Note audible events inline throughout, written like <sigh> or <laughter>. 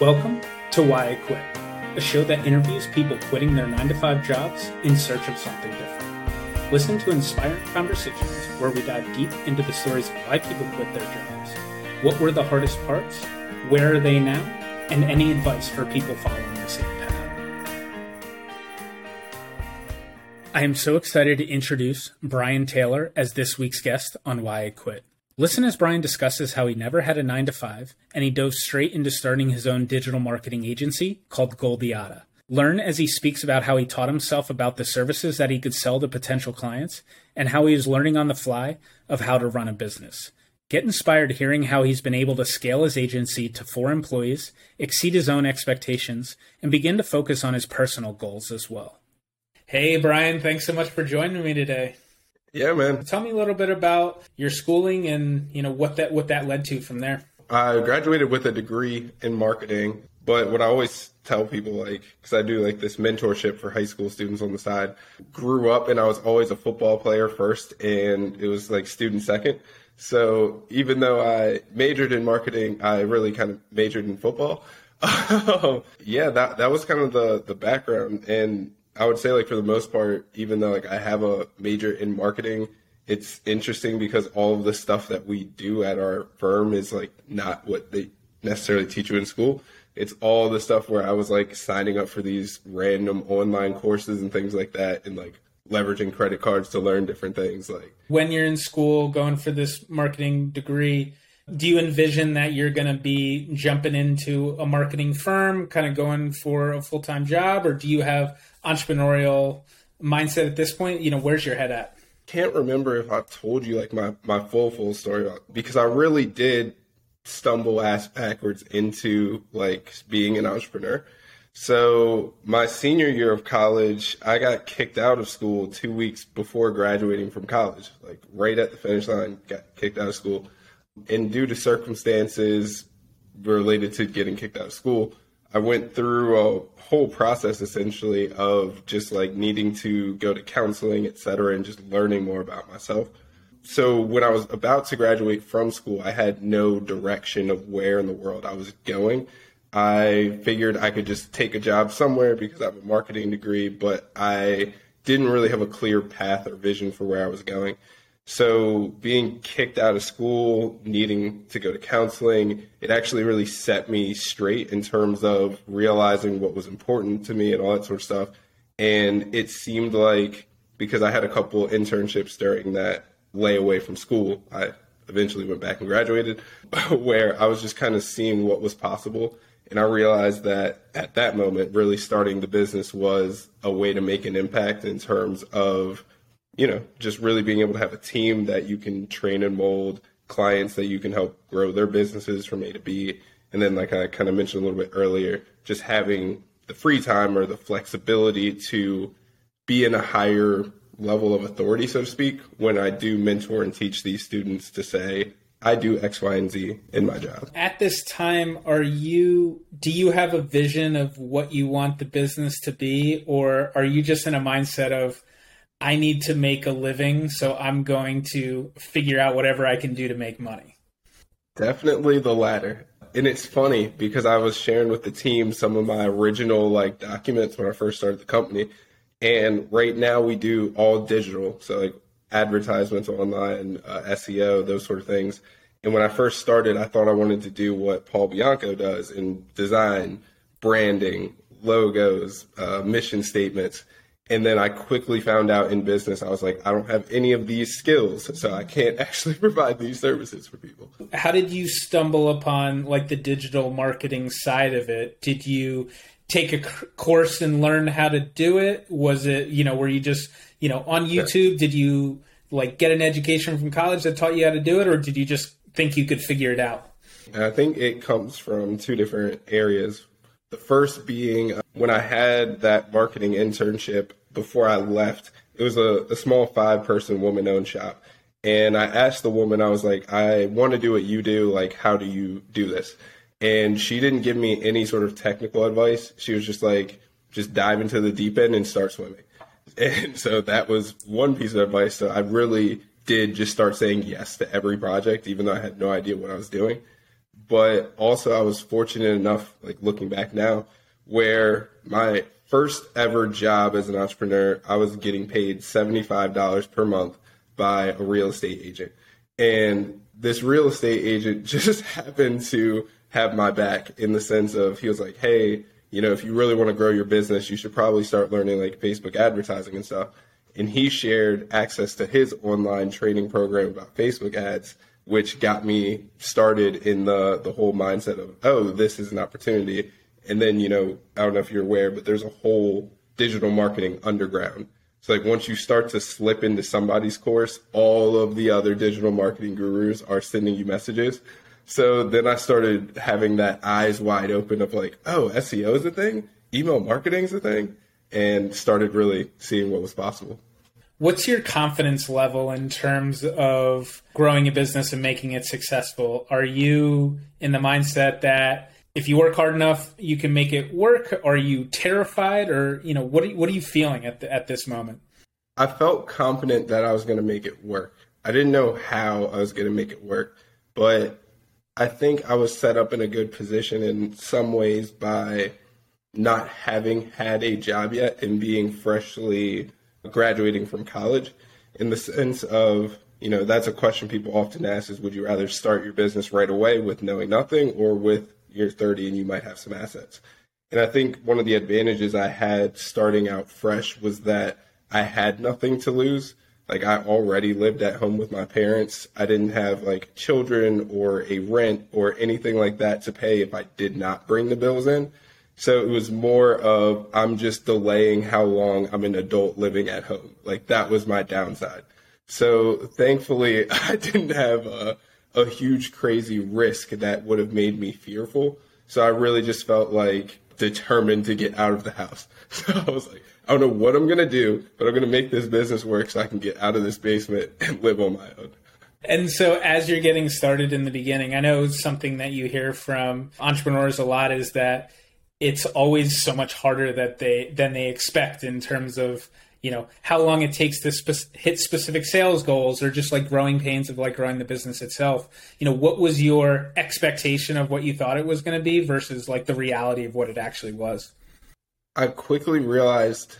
Welcome to Why I Quit, a show that interviews people quitting their 9 to 5 jobs in search of something different. Listen to inspiring conversations where we dive deep into the stories of why people quit their jobs, what were the hardest parts, where are they now, and any advice for people following the same path. I am so excited to introduce Brian Taylor as this week's guest on Why I Quit. Listen as Brian discusses how he never had a 9 to 5 and he dove straight into starting his own digital marketing agency called Goldiata. Learn as he speaks about how he taught himself about the services that he could sell to potential clients and how he is learning on the fly of how to run a business. Get inspired hearing how he's been able to scale his agency to four employees, exceed his own expectations, and begin to focus on his personal goals as well. Hey, Brian, thanks so much for joining me today. Yeah, man. Tell me a little bit about your schooling and you know what that what that led to from there. I graduated with a degree in marketing, but what I always tell people, like, because I do like this mentorship for high school students on the side, grew up and I was always a football player first, and it was like student second. So even though I majored in marketing, I really kind of majored in football. <laughs> yeah, that that was kind of the the background, and I would say like for the most part, even though like I have a major in marketing, it's interesting because all of the stuff that we do at our firm is like not what they necessarily teach you in school. It's all the stuff where I was like signing up for these random online courses and things like that and like leveraging credit cards to learn different things like when you're in school going for this marketing degree do you envision that you're going to be jumping into a marketing firm kind of going for a full-time job or do you have entrepreneurial mindset at this point? You know, where's your head at? Can't remember if I told you like my my full full story because I really did stumble ass backwards into like being an entrepreneur. So my senior year of college, I got kicked out of school two weeks before graduating from college. Like right at the finish line, got kicked out of school. And due to circumstances related to getting kicked out of school, I went through a whole process essentially of just like needing to go to counseling, et cetera, and just learning more about myself. So when I was about to graduate from school, I had no direction of where in the world I was going. I figured I could just take a job somewhere because I have a marketing degree, but I didn't really have a clear path or vision for where I was going. So being kicked out of school, needing to go to counseling, it actually really set me straight in terms of realizing what was important to me and all that sort of stuff. And it seemed like because I had a couple internships during that layaway from school, I eventually went back and graduated, <laughs> where I was just kind of seeing what was possible. And I realized that at that moment, really starting the business was a way to make an impact in terms of you know, just really being able to have a team that you can train and mold, clients that you can help grow their businesses from A to B. And then, like I kind of mentioned a little bit earlier, just having the free time or the flexibility to be in a higher level of authority, so to speak, when I do mentor and teach these students to say, I do X, Y, and Z in my job. At this time, are you do you have a vision of what you want the business to be, or are you just in a mindset of I need to make a living, so I'm going to figure out whatever I can do to make money. Definitely the latter. And it's funny because I was sharing with the team some of my original like documents when I first started the company. And right now we do all digital. So like advertisements online, uh, SEO, those sort of things. And when I first started, I thought I wanted to do what Paul Bianco does in design, branding, logos, uh, mission statements. And then I quickly found out in business, I was like, I don't have any of these skills, so I can't <laughs> actually provide these services for people. How did you stumble upon like the digital marketing side of it? Did you take a course and learn how to do it? Was it, you know, were you just, you know, on YouTube? Yeah. Did you like get an education from college that taught you how to do it, or did you just think you could figure it out? I think it comes from two different areas. The first being uh, when I had that marketing internship before I left. It was a, a small five person woman owned shop. And I asked the woman, I was like, I want to do what you do. Like, how do you do this? And she didn't give me any sort of technical advice. She was just like, just dive into the deep end and start swimming. And so that was one piece of advice. So I really did just start saying yes to every project, even though I had no idea what I was doing. but also I was fortunate enough, like looking back now, where my first ever job as an entrepreneur, I was getting paid $75 per month by a real estate agent. And this real estate agent <laughs> just happened to have my back in the sense of he was like, hey, you know, if you really want to grow your business, you should probably start learning like Facebook advertising and stuff. And he shared access to his online training program about Facebook ads, which got me started in the the whole mindset of, oh, this is an opportunity. And then, you know, I don't know if you're aware, but there's a whole digital marketing underground. So like once you start to slip into somebody's course, all of the other digital marketing gurus are sending you messages. So then I started having that eyes wide open of like, oh, SEO is a thing, email marketing is a thing, and started really seeing what was possible. What's your confidence level in terms of growing a business and making it successful? Are you in the mindset that if you work hard enough, you can make it work? Are you terrified, or you know, what are what are you feeling at the, at this moment? I felt confident that I was going to make it work. I didn't know how I was going to make it work, but I think I was set up in a good position in some ways by not having had a job yet and being freshly graduating from college in the sense of you know that's a question people often ask is would you rather start your business right away with knowing nothing or with you're 30 and you might have some assets and i think one of the advantages i had starting out fresh was that i had nothing to lose like i already lived at home with my parents i didn't have like children or a rent or anything like that to pay if i did not bring the bills in so it was more of I'm just delaying how long I'm an adult living at home. Like that was my downside. So thankfully, <laughs> I didn't have a, a huge, crazy risk that would have made me fearful. So I really just felt like determined to get out of the house. <laughs> So I was like, I don't know what I'm going to do, but I'm going to make this business work so I can get out of this basement <laughs> and live on my own. And so, as you're getting started in the beginning, I know something that you hear from entrepreneurs a lot is that it's always so much harder that they than they expect in terms of you know how long it takes to spe- hit specific sales goals or just like growing pains of like growing the business itself. You know what was your expectation of what you thought it was going to be versus like the reality of what it actually was? I quickly realized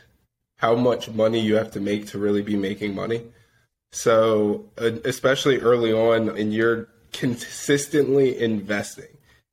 how much money you have to make to really be making money. So uh, especially early on and you're consistently investing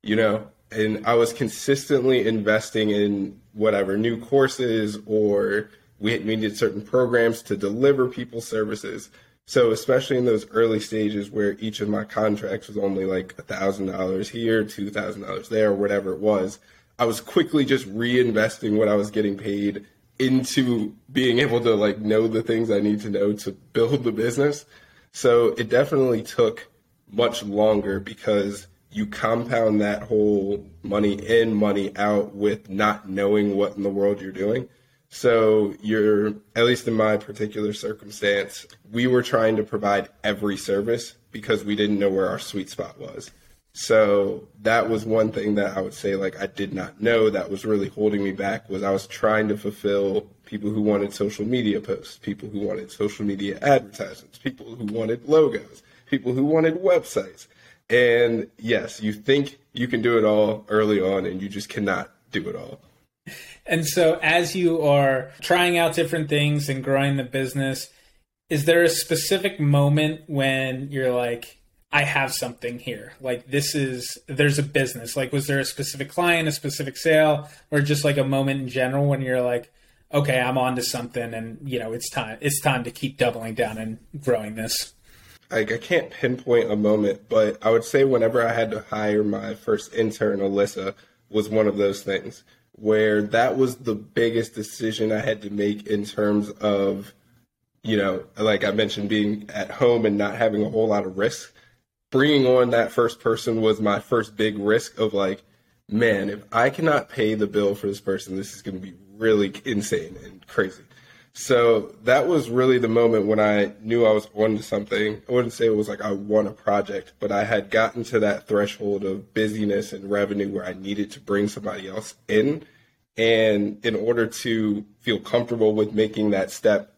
you know? And I was consistently investing in whatever new courses or we, needed certain programs to deliver people services. So especially in those early stages where each of my contracts was only like thousand dollars here, two thousand dollars there, whatever it was, I was quickly just reinvesting what I was getting paid into being able to like know the things I need to know to build the business. So it definitely took much longer because you compound that whole money in, money out with not knowing what in the world you're doing. So you're, at least in my particular circumstance, we were trying to provide every service because we didn't know where our sweet spot was. So that was one thing that I would say like I did not know that was really holding me back was I was trying to fulfill people who wanted social media posts, people who wanted social media advertisements, people who wanted logos, people who wanted websites. And yes, you think you can do it all early on, and you just cannot do it all. And so, as you are trying out different things and growing the business, is there a specific moment when you're like, I have something here? Like, this is, there's a business. Like, was there a specific client, a specific sale, or just like a moment in general when you're like, okay, I'm on to something and, you know, it's time, it's time to keep doubling down and growing this? like I can't pinpoint a moment, but I would say whenever I had to hire my first intern, Alyssa was one of those things where that was the biggest decision I had to make in terms of, you know, like I mentioned, being at home and not having a whole lot of risk. Bringing on that first person was my first big risk of like, man, if I cannot pay the bill for this person, this is going to be really insane and crazy. So that was really the moment when I knew I was on to something. I wouldn't say it was like I won a project, but I had gotten to that threshold of busyness and revenue where I needed to bring somebody else in. And in order to feel comfortable with making that step,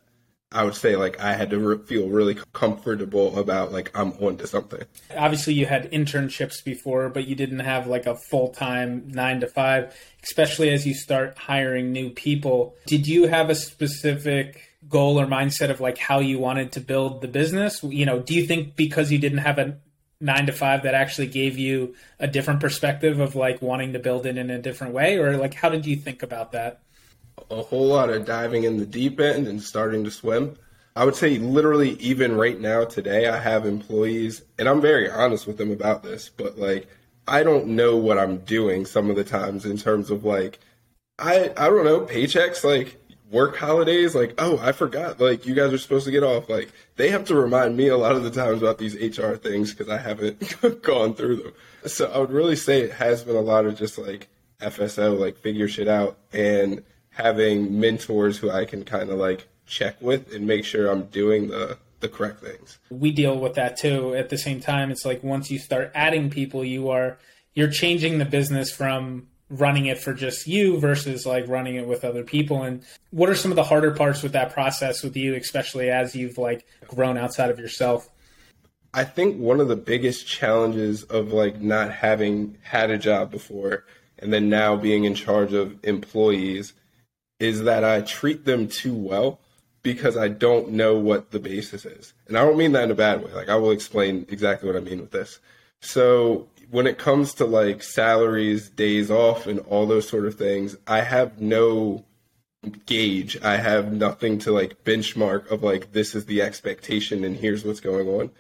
I would say like I had to re- feel really comfortable about like I'm onto something. Obviously, you had internships before, but you didn't have like a full time nine to five, especially as you start hiring new people. Did you have a specific goal or mindset of like how you wanted to build the business? You know, do you think because you didn't have a nine to five that actually gave you a different perspective of like wanting to build it in a different way, or like how did you think about that? A whole lot of diving in the deep end and starting to swim. I would say literally even right now today I have employees and I'm very honest with them about this, but like I don't know what I'm doing some of the times in terms of like I I don't know, paychecks like work holidays like oh I forgot like you guys are supposed to get off like they have to remind me a lot of the times about these HR things cuz I haven't <laughs> gone through them. So I would really say it has been a lot of just like FSO like figure shit out and having mentors who I can kind of like check with and make sure I'm doing the the correct things. We deal with that too. At the same time, it's like once you start adding people, you are you're changing the business from running it for just you versus like running it with other people and what are some of the harder parts with that process with you especially as you've like grown outside of yourself i think one of the biggest challenges of like not having had a job before and then now being in charge of employees is that I treat them too well because I don't know what the basis is. And I don't mean that in a bad way. Like I will explain exactly what I mean with this. So when it comes to like salaries, days off and all those sort of things, I have no gauge. I have nothing to like benchmark of like this is the expectation and here's what's going on.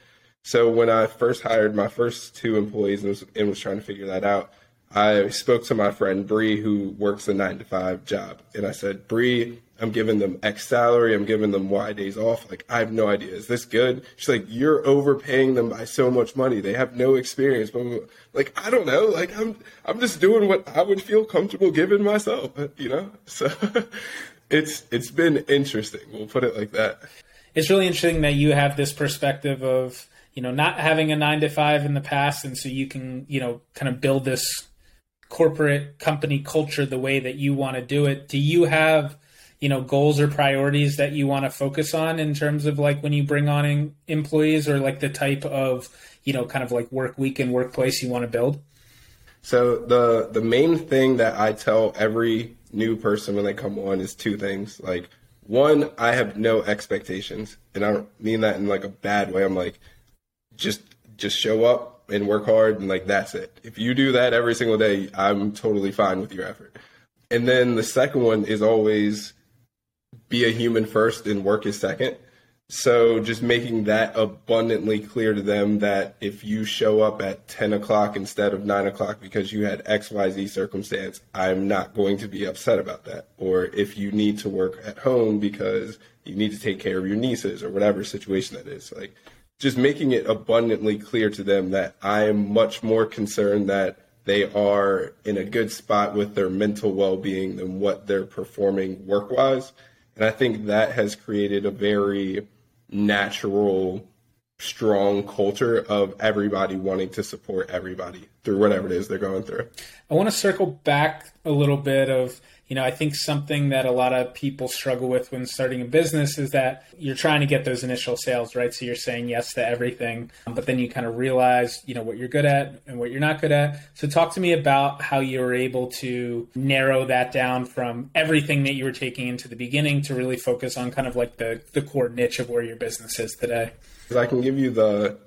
So when I first hired my first two employees and was, and was trying to figure that out, I spoke to my friend Bree, who works a nine to five job, and I said, Bree, I'm giving them X salary, I'm giving them Y days off. Like, I have no idea. Is this good? She's like, You're overpaying them by so much money. They have no experience. But like, I don't know. Like, I'm I'm just doing what I would feel comfortable giving myself. <laughs> You know. So <laughs> it's it's been interesting. We'll put it like that. It's really interesting that you have this perspective of you know not having a nine to five in the past, and so you can you know kind of build this corporate company culture the way that you want to do it. Do you have you know goals or priorities that you want to focus on in terms of like when you bring on employees or like the type of you know kind of like work week and workplace you want to build? So the the main thing that i tell every new person when they come on is two things. Like one i have no expectations and i don't mean that in like a bad way. I'm like just just show up and work hard and like that's it. If you do that every single day, I'm totally fine with your effort. And then the second one is always be a human first and work is second. So just making that abundantly clear to them that if you show up at 10 o'clock instead of 9 o'clock because you had XYZ circumstance, I'm not going to be upset about that. Or if you need to work at home because you need to take care of your nieces or whatever situation that is. Like just making it abundantly clear to them that I am much more concerned that they are in a good spot with their mental well being than what they're performing work wise. And I think that has created a very natural, strong culture of everybody wanting to support everybody through whatever it is they're going through. I want to circle back a little bit of you know, I think something that a lot of people struggle with when starting a business is that you're trying to get those initial sales, right? So you're saying yes to everything, um, but then you kind of realize, you know, what you're good at and what you're not good at. So talk to me about how you were able to narrow that down from everything that you were taking into the beginning to really focus on kind of like the, the core niche of where your business is today. I can give you the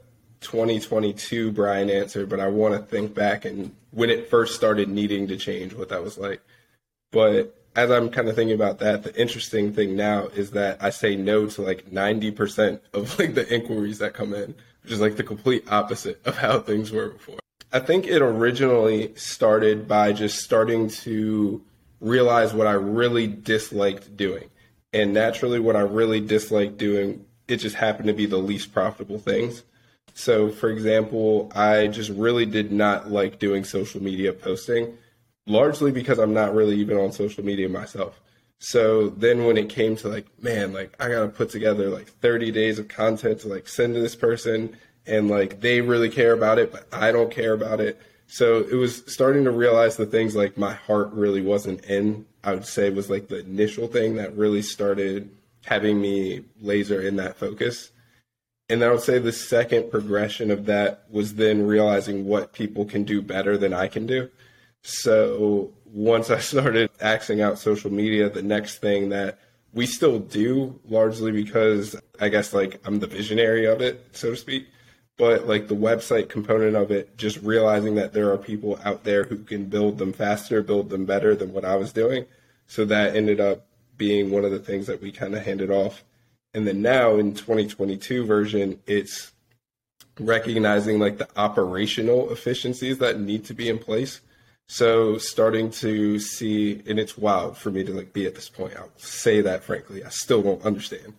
2022 Brian answer, but I want to think back and when it first started needing to change, what that was like. But as I'm kind of thinking about that, the interesting thing now is that I say no to like 90% of like the inquiries that come in, which is like the complete opposite of how things were before. I think it originally started by just starting to realize what I really disliked doing. And naturally, what I really disliked doing, it just happened to be the least profitable things. So, for example, I just really did not like doing social media posting largely because I'm not really even on social media myself. So then when it came to like, man, like I gotta put together like 30 days of content to like send to this person and like they really care about it, but I don't care about it. So it was starting to realize the things like my heart really wasn't in, I would say was like the initial thing that really started having me laser in that focus. And I would say the second progression of that was then realizing what people can do better than I can do. So once I <laughs> started axing out social media, the next thing that we still do largely because I guess like I'm the visionary of it, so to speak. But like the website component of it, just realizing that there are people out there who can build them faster, build them better than what I was doing. So that ended up being one of the things that we kind of handed off. And then now in 2022 version, it's recognizing like the operational efficiencies that need to be in place so starting to see, and it's wild for me to like be at this point. I'll say that frankly, I still won't understand,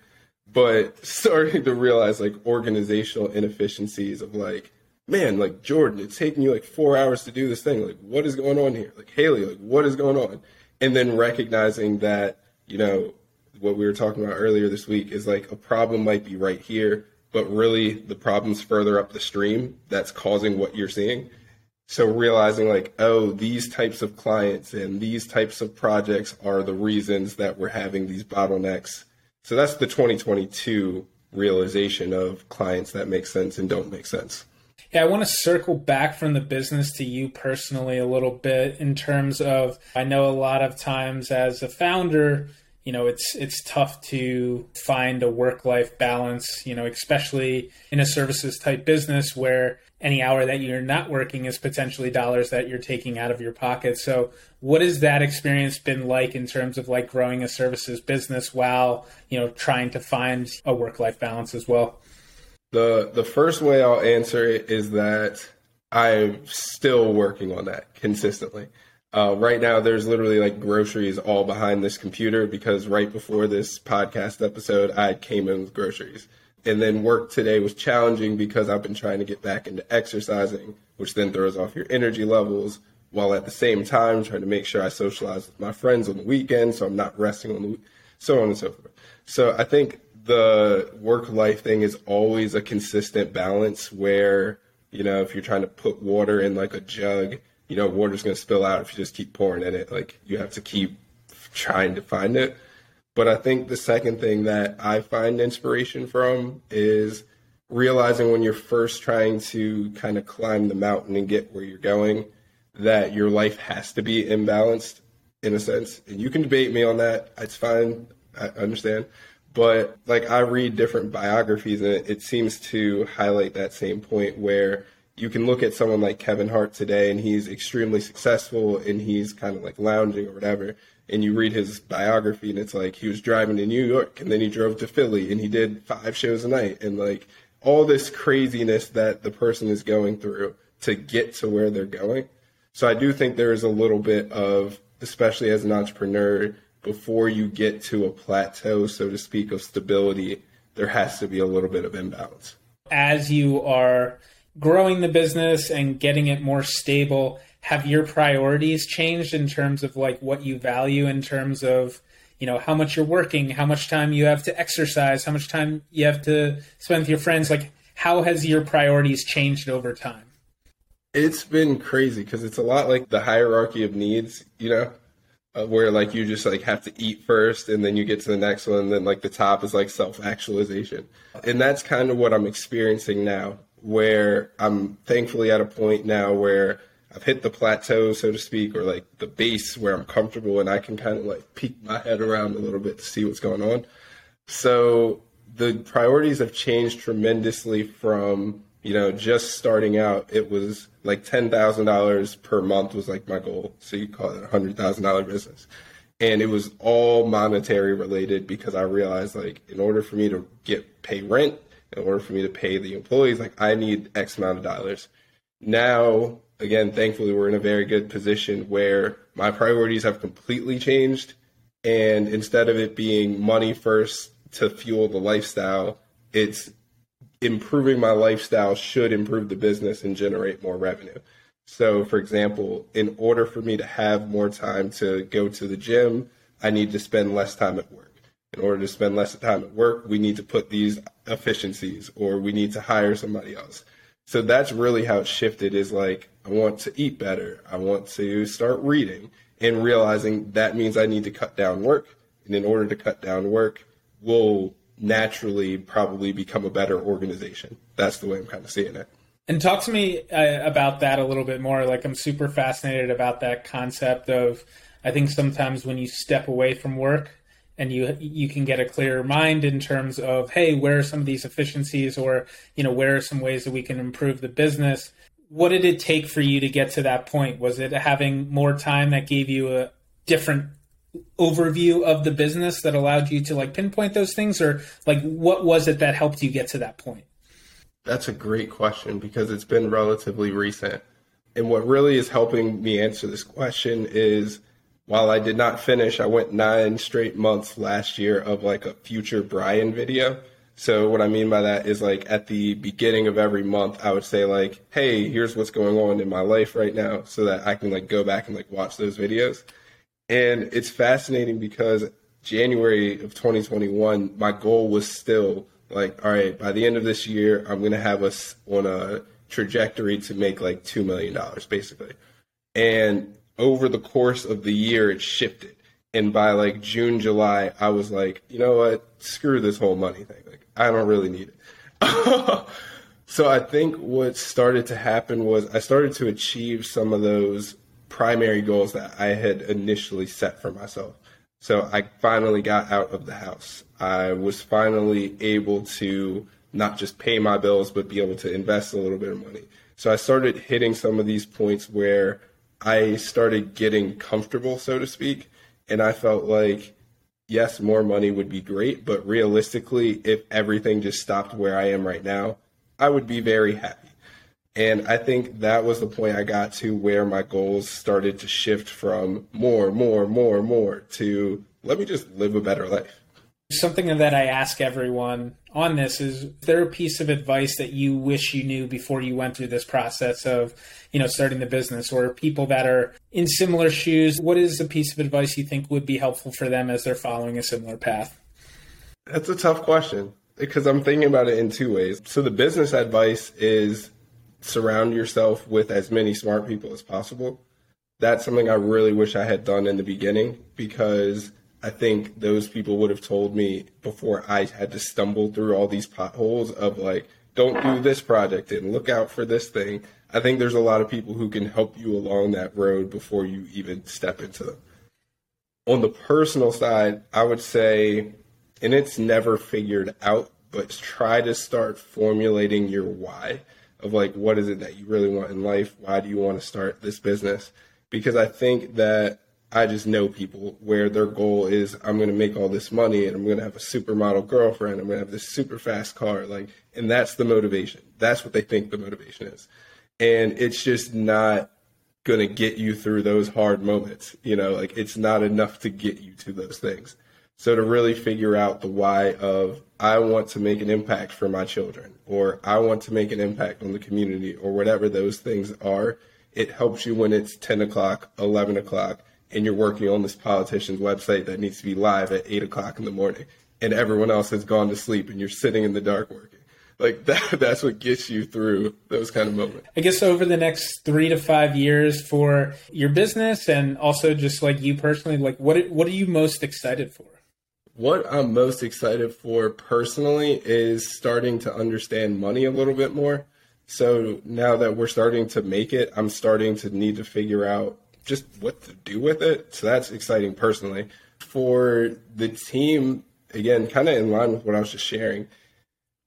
but <laughs> starting to realize like organizational inefficiencies of like, man, like Jordan, it's taking you like four hours to do this thing. Like, what is going on here? Like Haley, like what is going on? And then recognizing that, you know, what we were talking about earlier this week is like a problem might be right here, but really the problem's further up the stream that's causing what you're seeing so realizing like, oh, these types of clients and these types of projects are the reasons that we're having these bottlenecks. So that's the 2022 realization of clients that make sense and don't make sense. Yeah, I want to circle back from the business to you personally a little bit in terms of I know a lot of times as a founder, you know, it's it's tough to find a work life balance, you know, especially in a services type business where any hour that you're not working is potentially dollars that you're taking out of your pocket. So, what has that experience been like in terms of like growing a services business while you know trying to find a work life balance as well? The the first way I'll answer it is that I'm still working on that consistently. Uh, right now, there's literally like groceries all behind this computer because right before this podcast episode, I came in with groceries and then work today was challenging because I've been trying to get back into exercising, which then throws off your energy levels, while at the same time trying to make sure I socialize with my friends on the weekend, so I'm not resting on the week, so on and so forth. So I think the work life thing is always a consistent balance where you know if you're trying to put water in like a jug, you know water's going to spill out if you just keep pouring in it. Like you have to keep trying to find it. But I think the second thing that I find inspiration from is realizing when you're first trying to kind of climb the mountain and get where you're going, that your life has to be imbalanced in a sense. And you can debate me on that. It's fine. I understand. But like I read different biographies and it, seems to highlight that same point where you can look at someone like Kevin Hart today and he's extremely successful and he's kind of like lounging or whatever and you read his biography and it's like he was driving to New York and then he drove to Philly and he did five shows a night and like all this craziness that the person is going through to get to where they're going. So I do think there is a little bit of especially as an entrepreneur before you get to a plateau so to speak of stability there has to be a little bit of imbalance. As you are growing the business and getting it more stable, have your priorities changed in terms of like what you value in terms of you know how much you're working how much time you have to exercise how much time you have to spend with your friends? Like how has your priorities changed over time? It's been crazy because it's a lot like the hierarchy of needs you know uh, where like you just like have to eat first and then you get to the next one and then like the top is like self-actualization. And that's kind of what i'm experiencing now where i'm thankfully at a point now where I've hit the plateau, so to speak, or like the base where I'm comfortable and I can kind of like peek my head around a little bit to see what's going on. So the priorities have changed tremendously from, you know, just starting out. It was like $10,000 per month was like my goal. So you call it a $100,000 business. And it was all monetary related because I realized like in order for me to get pay rent, in order for me to pay the employees, like I need X amount of dollars. Now again, thankfully, we're in a very good position where my priorities have completely changed. And instead of it being money first to fuel the lifestyle, it's improving my lifestyle should improve the business and generate more revenue. So, for example, in order for me to have more time to go to the gym, I need to spend less time at work. In order to spend less time at work, we need to put these efficiencies or we need to hire somebody else. So that's really how it shifted is like I want to eat better. I want to start reading and realizing that means I need to cut down work. And in order to cut down work, we'll naturally probably become a better organization. That's the way I'm kind of seeing it. And talk to me uh, about that a little bit more. Like, I'm super fascinated about that concept of, I think sometimes when you step away from work and you you can get a clearer mind in terms of, hey, where are some of these efficiencies, or you know, where are some ways that we can improve the business. What did it take for you to get to that point? Was it having more time that gave you a different overview of the business that allowed you to like pinpoint those things or like what was it that helped you get to that point that's a great question because it's been relatively recent and what really is helping me answer this question is while i did not finish i went nine straight months last year of like a future brian video so what i mean by that is like at the beginning of every month i would say like hey here's what's going on in my life right now so that i can like go back and like watch those videos and it's fascinating because January of 2021, my goal was still like, all right, by the end of this year, I'm to have us on a trajectory to make like $2 million, basically. And over the course of the year, it shifted. And by like June, July, I was like, you know what? Screw this whole money thing. Like, I don't really need it. <laughs> so I think what started to happen was I started to achieve some of those primary goals that I had initially set for myself. So I finally got out of the house. I was finally able to not just pay my bills, but be able to invest a little bit of money. So I started hitting some of these points where I started getting comfortable, so to speak. And I felt like, yes, more money would be great, but realistically, if everything just stopped where I am right now, I would be very happy. And I think that was the point I got to where my goals started to shift from more, more, more, more to let me just live a better life. Something that I ask everyone on this is, is there a piece of advice that you wish you knew before you went through this process of, you know, starting the business or people that are in similar shoes? What is a piece of advice you think would be helpful for them as they're following a similar path? That's a tough question because I'm thinking about it in two ways. So the business advice is surround yourself with as many smart people as possible. That's something I really wish I had done in the beginning because I think those people would have told me before I had to stumble through all these potholes of like, don't do this project and look out for this thing. I think there's a lot of people who can help you along that road before you even step into them. On the personal side, I would say, and it's never figured out, but try to start formulating your why of like what is it that you really want in life? Why do you want to start this business? Because I think that I just know people where their goal is I'm going to make all this money and I'm going to have a supermodel girlfriend. I'm going to have this super fast car. Like, and that's the motivation. That's what they think the motivation is. And it's just not going to get you through those hard moments. You know, like it's not enough to get you to those things. So to really figure out the why of I want to make an impact for my children or I want to make an impact on the community or whatever those things are, it helps you when it's 10 o'clock, 11 o'clock, and you're working on this politician's website that needs to be live at 8 o'clock in the morning and everyone else has gone to sleep and you're sitting in the dark working. Like <laughs> that, that's what gets you through those kind of moments. I guess over the next three to five years for your business and also just like you personally, like what, what are you most excited for? What I'm most excited for personally is starting to understand money a little bit more. So now that we're starting to make it, I'm starting to need to figure out just what to do with it. So that's exciting personally. For the team, again, kind of in line with what I was just sharing,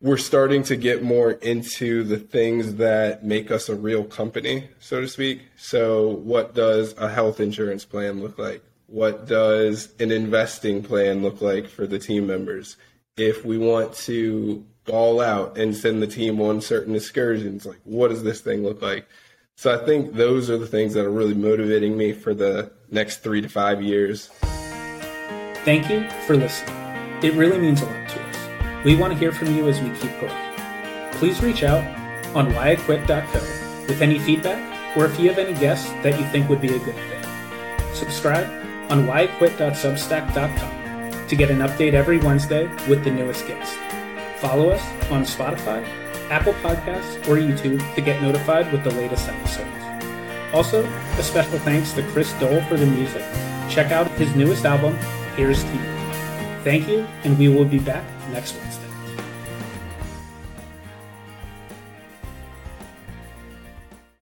we're starting to get more into the things that make us a real company, so to speak. So, what does a health insurance plan look like? what does an investing plan look like for the team members? If we want to ball out and send the team on certain excursions, like what does this thing look like? So I think those are the things that are really motivating me for the next three to five years. Thank you for listening. It really means a lot to us. We want to hear from you as we keep going. Please reach out on whyiquit.co with any feedback or if you have any guests that you think would be a good fit. Subscribe on whyiquit.substack.com to get an update every Wednesday with the newest guest. Follow us on Spotify, Apple Podcasts, or YouTube to get notified with the latest episodes. Also, a special thanks to Chris Dole for the music. Check out his newest album, Here's to You. Thank you, and we will be back next Wednesday.